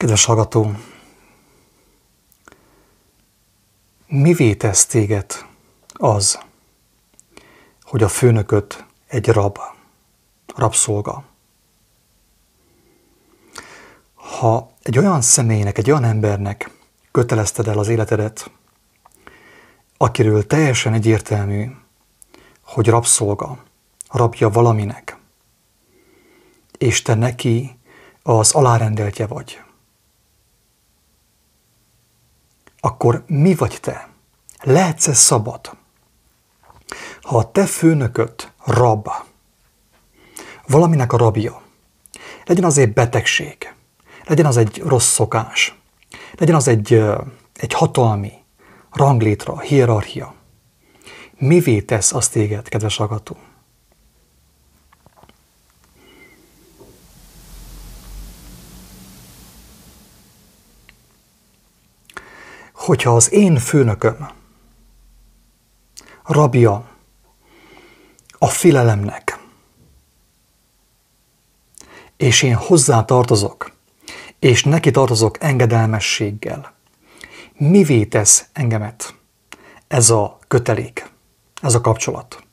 Kedves hallgató, mivé tesz téged az, hogy a főnököt egy rab, rabszolga? Ha egy olyan személynek, egy olyan embernek kötelezted el az életedet, akiről teljesen egyértelmű, hogy rabszolga, rabja valaminek, és te neki az alárendeltje vagy, akkor mi vagy te? Lehetsz-e szabad? Ha a te főnököt rab, valaminek a rabja, legyen az egy betegség, legyen az egy rossz szokás, legyen az egy, egy hatalmi ranglétra, hierarchia, mivé tesz azt téged, kedves hallgató? Hogyha az én főnököm rabja a filelemnek, és én hozzá tartozok, és neki tartozok engedelmességgel, mivé tesz engemet ez a kötelék, ez a kapcsolat?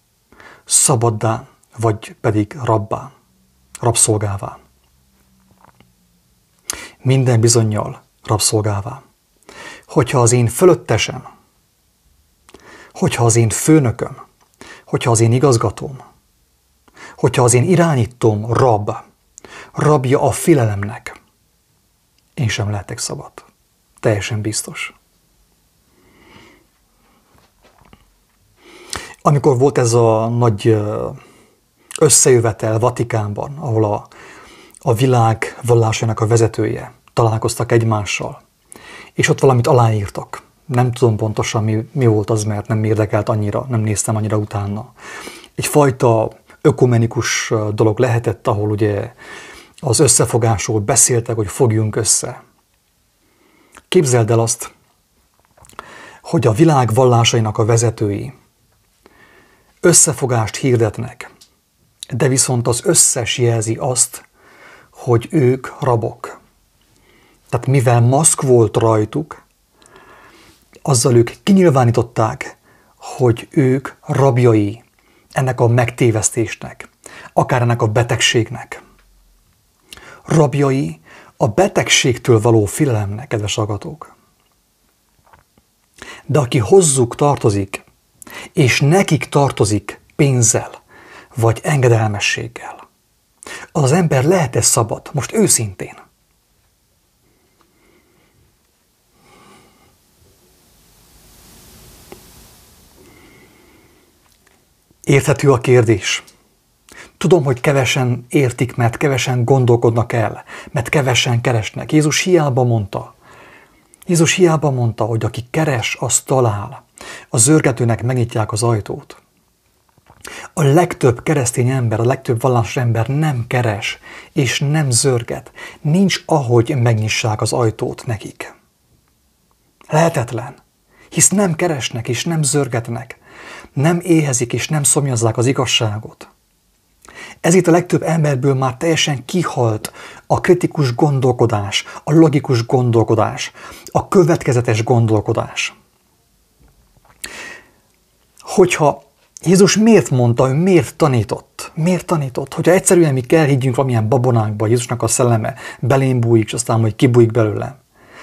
Szabaddá, vagy pedig rabbá, rabszolgává. Minden bizonyal rabszolgává hogyha az én fölöttesem, hogyha az én főnököm, hogyha az én igazgatóm, hogyha az én irányítom rab, rabja a filelemnek, én sem lehetek szabad. Teljesen biztos. Amikor volt ez a nagy összejövetel Vatikánban, ahol a, a világ vallásának a vezetője találkoztak egymással, és ott valamit aláírtak. Nem tudom pontosan mi, mi volt az, mert nem érdekelt annyira, nem néztem annyira utána. Egyfajta ökumenikus dolog lehetett, ahol ugye az összefogásról beszéltek, hogy fogjunk össze. Képzeld el azt, hogy a világ vallásainak a vezetői összefogást hirdetnek, de viszont az összes jelzi azt, hogy ők rabok. Tehát mivel maszk volt rajtuk, azzal ők kinyilvánították, hogy ők rabjai ennek a megtévesztésnek, akár ennek a betegségnek. Rabjai a betegségtől való félelemnek, kedves agatók. De aki hozzuk tartozik, és nekik tartozik pénzzel, vagy engedelmességgel, az ember lehet-e szabad, most őszintén? Érthető a kérdés. Tudom, hogy kevesen értik, mert kevesen gondolkodnak el, mert kevesen keresnek. Jézus hiába mondta, Jézus hiába mondta, hogy aki keres, az talál. A zörgetőnek megnyitják az ajtót. A legtöbb keresztény ember, a legtöbb vallásos ember nem keres, és nem zörget. Nincs ahogy megnyissák az ajtót nekik. Lehetetlen. Hisz nem keresnek és nem zörgetnek nem éhezik és nem szomjazzák az igazságot. Itt a legtöbb emberből már teljesen kihalt a kritikus gondolkodás, a logikus gondolkodás, a következetes gondolkodás. Hogyha Jézus miért mondta, ő miért tanított? Miért tanított? Hogyha egyszerűen mi kell higgyünk valamilyen babonákba, Jézusnak a szelleme belém bújik, és aztán hogy kibújik belőlem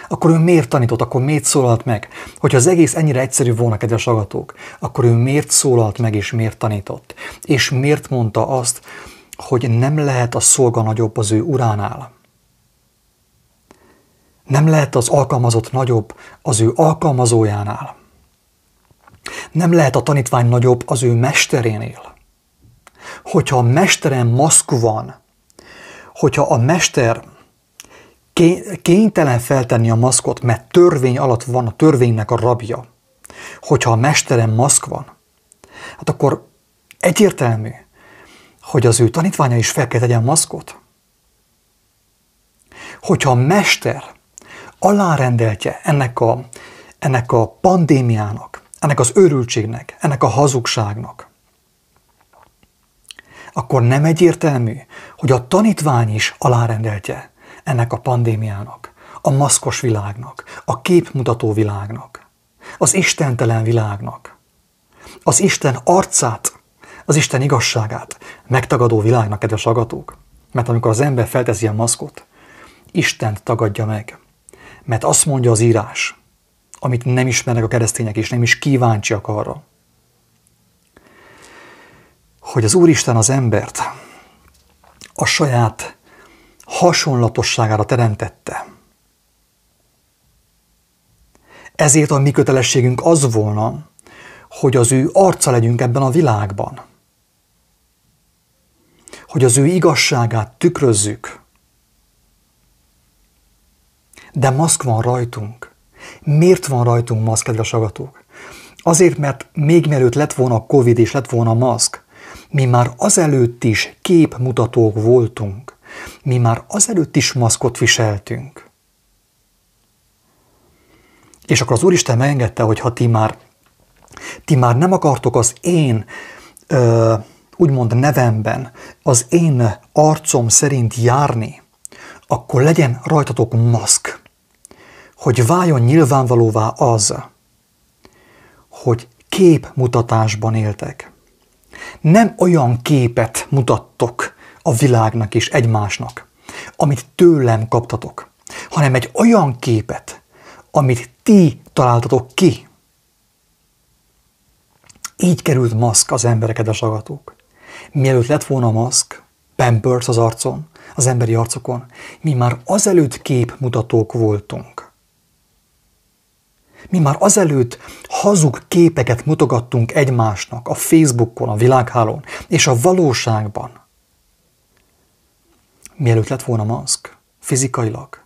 akkor ő miért tanított, akkor miért szólalt meg? Hogyha az egész ennyire egyszerű volna, kedves agatók, akkor ő miért szólalt meg és miért tanított? És miért mondta azt, hogy nem lehet a szolga nagyobb az ő uránál? Nem lehet az alkalmazott nagyobb az ő alkalmazójánál? Nem lehet a tanítvány nagyobb az ő mesterénél? Hogyha a mesteren maszk van, hogyha a mester kénytelen feltenni a maszkot, mert törvény alatt van a törvénynek a rabja, hogyha a mesteren maszk van, hát akkor egyértelmű, hogy az ő tanítványa is fel kell tegyen maszkot. Hogyha a mester alárendeltje ennek a, ennek a pandémiának, ennek az őrültségnek, ennek a hazugságnak, akkor nem egyértelmű, hogy a tanítvány is alárendeltje ennek a pandémiának, a maszkos világnak, a képmutató világnak, az istentelen világnak, az Isten arcát, az Isten igazságát megtagadó világnak, kedves agatók. Mert amikor az ember felteszi a maszkot, Istent tagadja meg. Mert azt mondja az írás, amit nem ismernek a keresztények, és nem is kíváncsiak arra, hogy az Úristen az embert a saját hasonlatosságára teremtette. Ezért a mi kötelességünk az volna, hogy az ő arca legyünk ebben a világban. Hogy az ő igazságát tükrözzük. De maszk van rajtunk. Miért van rajtunk maszk, kedves agatók? Azért, mert még mielőtt lett volna a Covid és lett volna maszk, mi már azelőtt is képmutatók voltunk. Mi már azelőtt is maszkot viseltünk. És akkor az Úristen megengedte, hogy ha ti már, ti már nem akartok az én, ö, úgymond nevemben, az én arcom szerint járni, akkor legyen rajtatok maszk, hogy váljon nyilvánvalóvá az, hogy képmutatásban éltek nem olyan képet mutattok a világnak és egymásnak, amit tőlem kaptatok, hanem egy olyan képet, amit ti találtatok ki. Így került maszk az emberek, kedves agatók. Mielőtt lett volna maszk, pampers az arcon, az emberi arcokon, mi már azelőtt képmutatók voltunk. Mi már azelőtt hazug képeket mutogattunk egymásnak a Facebookon, a világhálón és a valóságban. Mielőtt lett volna maszk, fizikailag,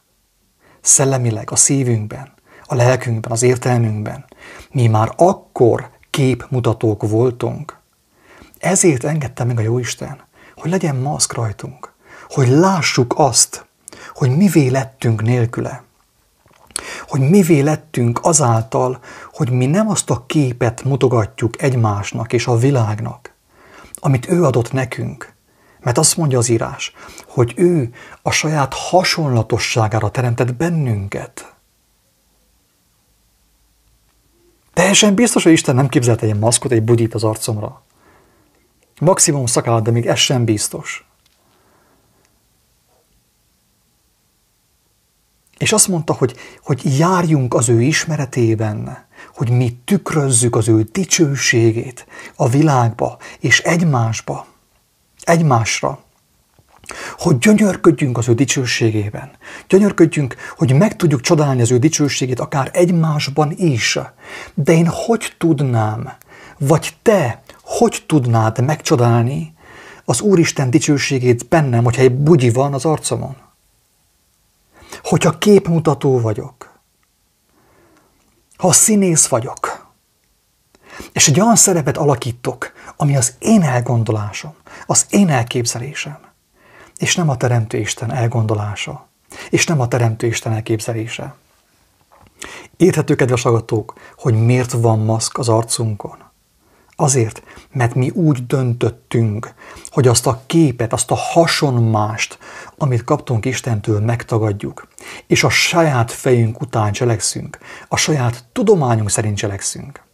szellemileg, a szívünkben, a lelkünkben, az értelmünkben, mi már akkor képmutatók voltunk. Ezért engedte meg a Jóisten, hogy legyen maszk rajtunk, hogy lássuk azt, hogy mivé lettünk nélküle hogy mivé lettünk azáltal, hogy mi nem azt a képet mutogatjuk egymásnak és a világnak, amit ő adott nekünk. Mert azt mondja az írás, hogy ő a saját hasonlatosságára teremtett bennünket. Teljesen biztos, hogy Isten nem képzelte egy maszkot, egy budit az arcomra. Maximum szakállat, de még ez sem biztos. És azt mondta, hogy, hogy járjunk az ő ismeretében, hogy mi tükrözzük az ő dicsőségét a világba és egymásba, egymásra. Hogy gyönyörködjünk az ő dicsőségében. Gyönyörködjünk, hogy meg tudjuk csodálni az ő dicsőségét akár egymásban is. De én hogy tudnám, vagy te hogy tudnád megcsodálni az Úristen dicsőségét bennem, hogyha egy bugyi van az arcomon? hogyha képmutató vagyok, ha színész vagyok, és egy olyan szerepet alakítok, ami az én elgondolásom, az én elképzelésem, és nem a Teremtő Isten elgondolása, és nem a Teremtő Isten elképzelése. Érthető, kedves agatók, hogy miért van maszk az arcunkon. Azért, mert mi úgy döntöttünk, hogy azt a képet, azt a hasonmást, amit kaptunk Istentől, megtagadjuk, és a saját fejünk után cselekszünk, a saját tudományunk szerint cselekszünk.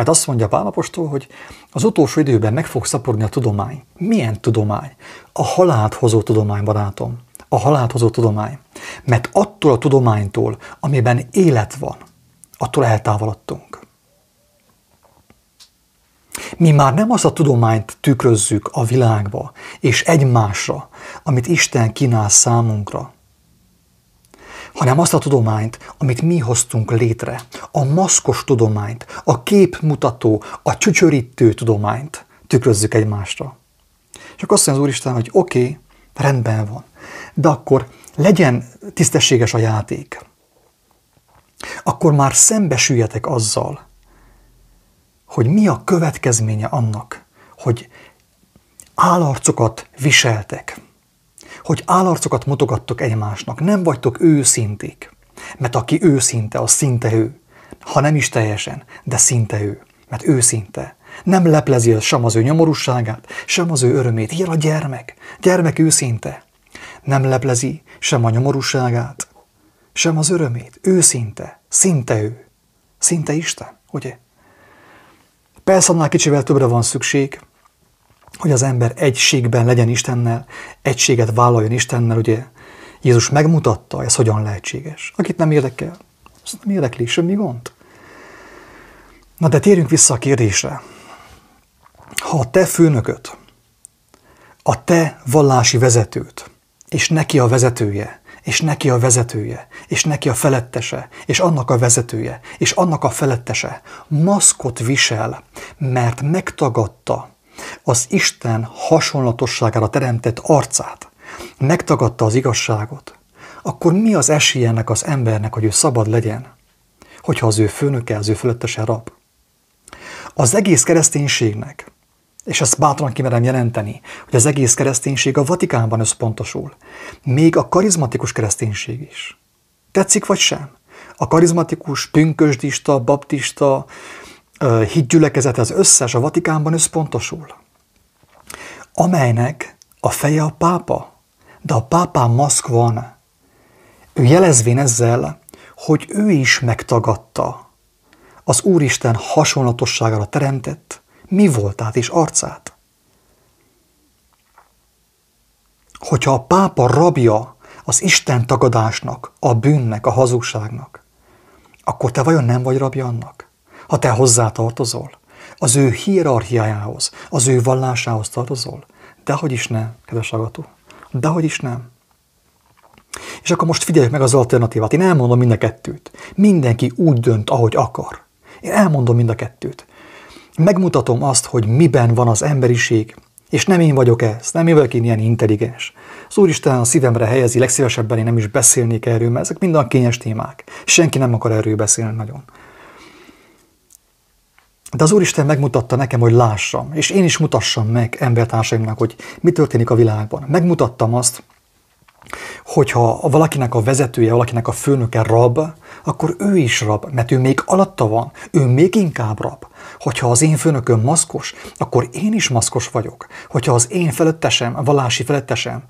Mert azt mondja Pálapostól, hogy az utolsó időben meg fog szaporodni a tudomány. Milyen tudomány? A halált hozó tudomány, barátom. A halált hozó tudomány. Mert attól a tudománytól, amiben élet van, attól eltávolodtunk. Mi már nem azt a tudományt tükrözzük a világba és egymásra, amit Isten kínál számunkra, hanem azt a tudományt, amit mi hoztunk létre, a maszkos tudományt, a képmutató, a csücsörítő tudományt tükrözzük egymásra. Csak azt mondja az Úristen, hogy oké, okay, rendben van, de akkor legyen tisztességes a játék. Akkor már szembesüljetek azzal, hogy mi a következménye annak, hogy állarcokat viseltek, hogy állarcokat mutogattok egymásnak, nem vagytok őszinték, mert aki őszinte, az szinte ő, ha nem is teljesen, de szinte ő, mert őszinte. Nem leplezi sem az ő nyomorúságát, sem az ő örömét. Ilyen a gyermek, gyermek őszinte. Nem leplezi sem a nyomorúságát, sem az örömét. Őszinte, szinte ő. Szinte Isten, ugye? Persze annál kicsivel többre van szükség, hogy az ember egységben legyen Istennel, egységet vállaljon Istennel, ugye Jézus megmutatta, ez hogyan lehetséges. Akit nem érdekel, az nem érdekli, semmi gond. Na de térjünk vissza a kérdésre. Ha a te főnököt, a te vallási vezetőt, és neki a vezetője, és neki a vezetője, és neki a felettese, és annak a vezetője, és annak a felettese maszkot visel, mert megtagadta az Isten hasonlatosságára teremtett arcát, megtagadta az igazságot, akkor mi az esélye ennek az embernek, hogy ő szabad legyen, hogyha az ő főnöke, az ő fölöttese rab? Az egész kereszténységnek, és ezt bátran kimerem jelenteni, hogy az egész kereszténység a Vatikánban összpontosul. Még a karizmatikus kereszténység is. Tetszik vagy sem? A karizmatikus, pünkösdista, baptista, hitgyülekezet az összes a Vatikánban összpontosul. Amelynek a feje a pápa, de a pápán maszk van. Ő jelezvén ezzel, hogy ő is megtagadta az Úristen hasonlatosságára teremtett mi voltát és arcát. Hogyha a pápa rabja az Isten tagadásnak, a bűnnek, a hazugságnak, akkor te vajon nem vagy rabja annak? Ha te hozzá tartozol, az ő hierarchiájához, az ő vallásához tartozol, dehogy is nem, kedves agató, dehogy is nem. És akkor most figyeljük meg az alternatívát. Én elmondom mind a kettőt. Mindenki úgy dönt, ahogy akar. Én elmondom mind a kettőt. Megmutatom azt, hogy miben van az emberiség, és nem én vagyok ez, nem én vagyok én ilyen intelligens. Az Úristen a szívemre helyezi, legszívesebben én nem is beszélnék erről, mert ezek mind a kényes témák. Senki nem akar erről beszélni nagyon. De az Úristen megmutatta nekem, hogy lássam, és én is mutassam meg embertársaimnak, hogy mi történik a világban. Megmutattam azt, hogyha valakinek a vezetője, valakinek a főnöke rab, akkor ő is rab, mert ő még alatta van, ő még inkább rab. Hogyha az én főnököm maszkos, akkor én is maszkos vagyok. Hogyha az én felettesem, a vallási felettesem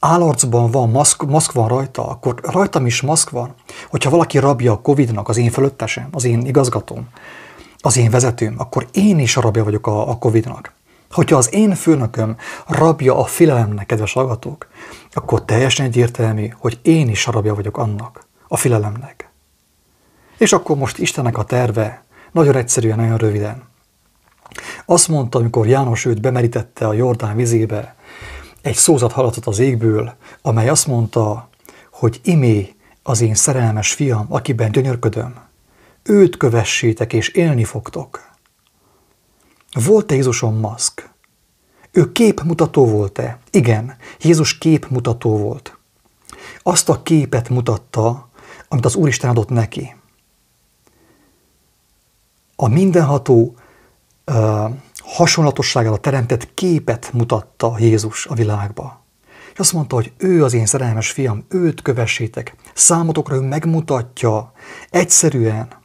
állarcban van, maszk, maszk van rajta, akkor rajtam is maszk van. Hogyha valaki rabja a Covid-nak, az én fölöttesem, az én igazgatóm, az én vezetőm, akkor én is rabja vagyok a, a Covid-nak. Hogyha az én főnököm rabja a félelemnek, kedves hallgatók, akkor teljesen egyértelmű, hogy én is rabja vagyok annak, a félelemnek. És akkor most Istennek a terve nagyon egyszerűen, nagyon röviden. Azt mondta, amikor János őt bemerítette a Jordán vizébe, egy szózat halatott az égből, amely azt mondta, hogy imé az én szerelmes fiam, akiben gyönyörködöm. Őt kövessétek, és élni fogtok. Volt-e Jézuson maszk? Ő képmutató volt-e? Igen, Jézus képmutató volt. Azt a képet mutatta, amit az Úristen adott neki. A mindenható uh, hasonlatosságára teremtett képet mutatta Jézus a világba. És azt mondta, hogy ő az én szerelmes fiam, őt kövessétek. Számotokra ő megmutatja egyszerűen,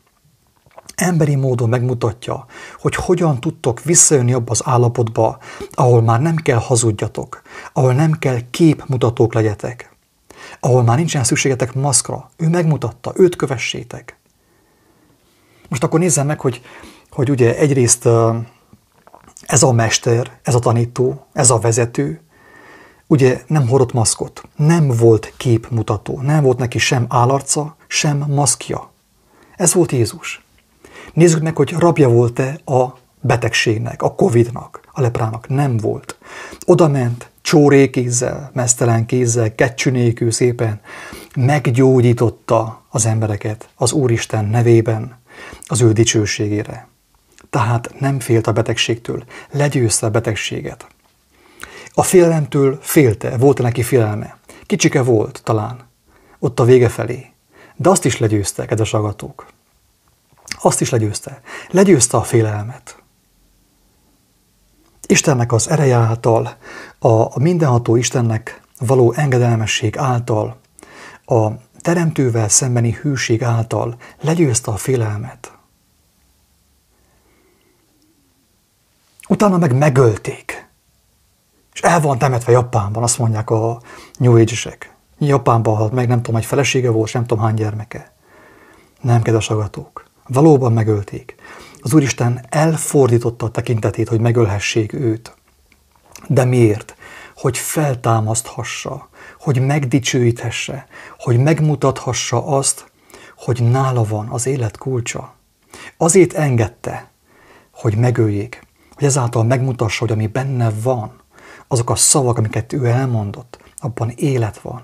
emberi módon megmutatja, hogy hogyan tudtok visszajönni abba az állapotba, ahol már nem kell hazudjatok, ahol nem kell képmutatók legyetek, ahol már nincsen szükségetek maszkra. Ő megmutatta, őt kövessétek. Most akkor nézzem meg, hogy, hogy ugye egyrészt ez a mester, ez a tanító, ez a vezető, ugye nem hordott maszkot, nem volt képmutató, nem volt neki sem állarca, sem maszkja. Ez volt Jézus. Nézzük meg, hogy rabja volt-e a betegségnek, a Covid-nak, a leprának. Nem volt. Oda ment, csóré kézzel, mesztelen kézzel, kecsü szépen, meggyógyította az embereket az Úristen nevében, az ő dicsőségére. Tehát nem félt a betegségtől, legyőzte a betegséget. A félelemtől félte, volt neki félelme. Kicsike volt talán, ott a vége felé. De azt is legyőzte, kedves agatók. Azt is legyőzte. Legyőzte a félelmet. Istennek az ereje által, a mindenható Istennek való engedelmesség által, a teremtővel szembeni hűség által legyőzte a félelmet. Utána meg megölték. És el van temetve Japánban, azt mondják a New Age-esek. Japánban halt meg, nem tudom, hogy felesége volt, nem tudom hány gyermeke. Nem, kedves agatók. Valóban megölték. Az Úristen elfordította a tekintetét, hogy megölhessék őt. De miért? Hogy feltámaszthassa, hogy megdicsőíthesse, hogy megmutathassa azt, hogy nála van az élet kulcsa. Azért engedte, hogy megöljék, hogy ezáltal megmutassa, hogy ami benne van, azok a szavak, amiket ő elmondott, abban élet van.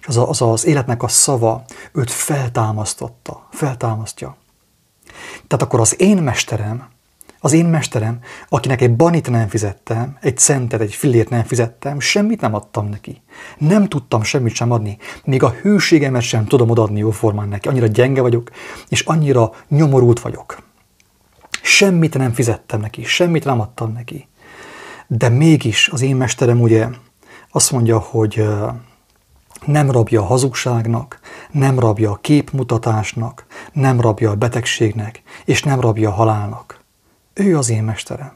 És az, a, az az életnek a szava őt feltámasztotta, feltámasztja. Tehát akkor az én mesterem, az én mesterem, akinek egy banit nem fizettem, egy centet, egy fillért nem fizettem, semmit nem adtam neki. Nem tudtam semmit sem adni. Még a hűségemet sem tudom odaadni jóformán neki. Annyira gyenge vagyok, és annyira nyomorult vagyok. Semmit nem fizettem neki, semmit nem adtam neki. De mégis az én mesterem ugye azt mondja, hogy nem rabja a hazugságnak, nem rabja a képmutatásnak, nem rabja a betegségnek, és nem rabja a halálnak. Ő az én mesterem.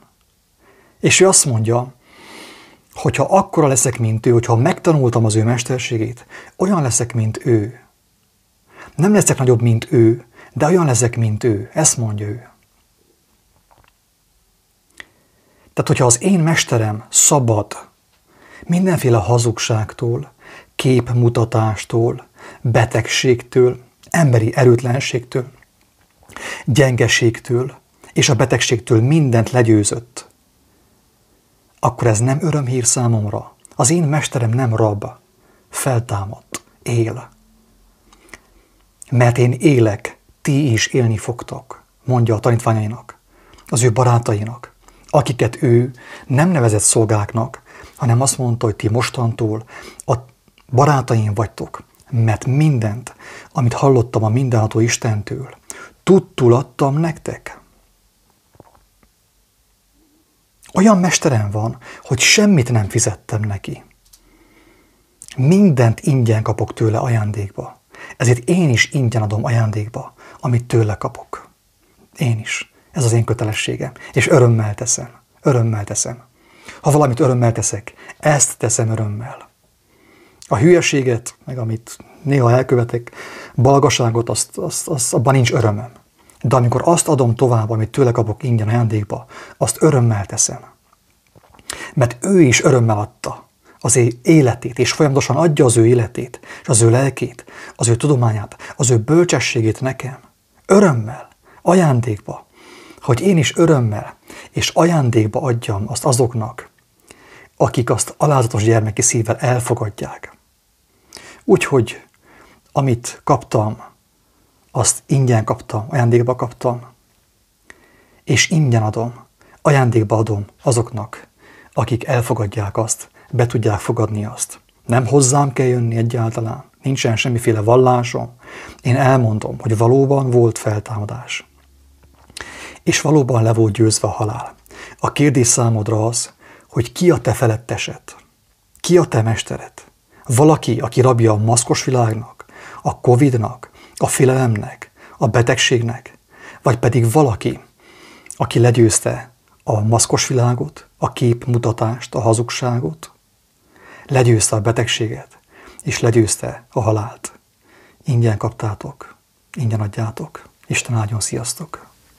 És ő azt mondja, hogyha akkora leszek, mint ő, hogyha megtanultam az ő mesterségét, olyan leszek, mint ő. Nem leszek nagyobb, mint ő, de olyan leszek, mint ő. Ezt mondja ő. Tehát, hogyha az én mesterem szabad mindenféle hazugságtól, képmutatástól, betegségtől, emberi erőtlenségtől, gyengeségtől és a betegségtől mindent legyőzött, akkor ez nem örömhír számomra. Az én mesterem nem rab, feltámadt, él. Mert én élek, ti is élni fogtok, mondja a tanítványainak, az ő barátainak, akiket ő nem nevezett szolgáknak, hanem azt mondta, hogy ti mostantól a barátaim vagytok, mert mindent, amit hallottam a mindenható Istentől, tudtul adtam nektek. Olyan mesterem van, hogy semmit nem fizettem neki. Mindent ingyen kapok tőle ajándékba. Ezért én is ingyen adom ajándékba, amit tőle kapok. Én is. Ez az én kötelességem. És örömmel teszem. Örömmel teszem. Ha valamit örömmel teszek, ezt teszem örömmel. A hülyeséget, meg amit néha elkövetek, balgaságot, azt, azt, azt, abban nincs örömöm. De amikor azt adom tovább, amit tőle kapok ingyen ajándékba, azt örömmel teszem. Mert ő is örömmel adta az ő életét, és folyamatosan adja az ő életét, és az ő lelkét, az ő tudományát, az ő bölcsességét nekem. Örömmel, ajándékba, hogy én is örömmel és ajándékba adjam azt azoknak, akik azt alázatos gyermeki szívvel elfogadják. Úgyhogy amit kaptam, azt ingyen kaptam, ajándékba kaptam, és ingyen adom, ajándékba adom azoknak, akik elfogadják azt, be tudják fogadni azt. Nem hozzám kell jönni egyáltalán, nincsen semmiféle vallásom. Én elmondom, hogy valóban volt feltámadás. És valóban le volt győzve a halál. A kérdés számodra az, hogy ki a te feletteset, ki a te mestered. Valaki, aki rabja a maszkos világnak, a Covidnak, a félelemnek, a betegségnek, vagy pedig valaki, aki legyőzte a maszkos világot, a képmutatást, a hazugságot, legyőzte a betegséget, és legyőzte a halált. Ingyen kaptátok, ingyen adjátok. Isten áldjon, sziasztok!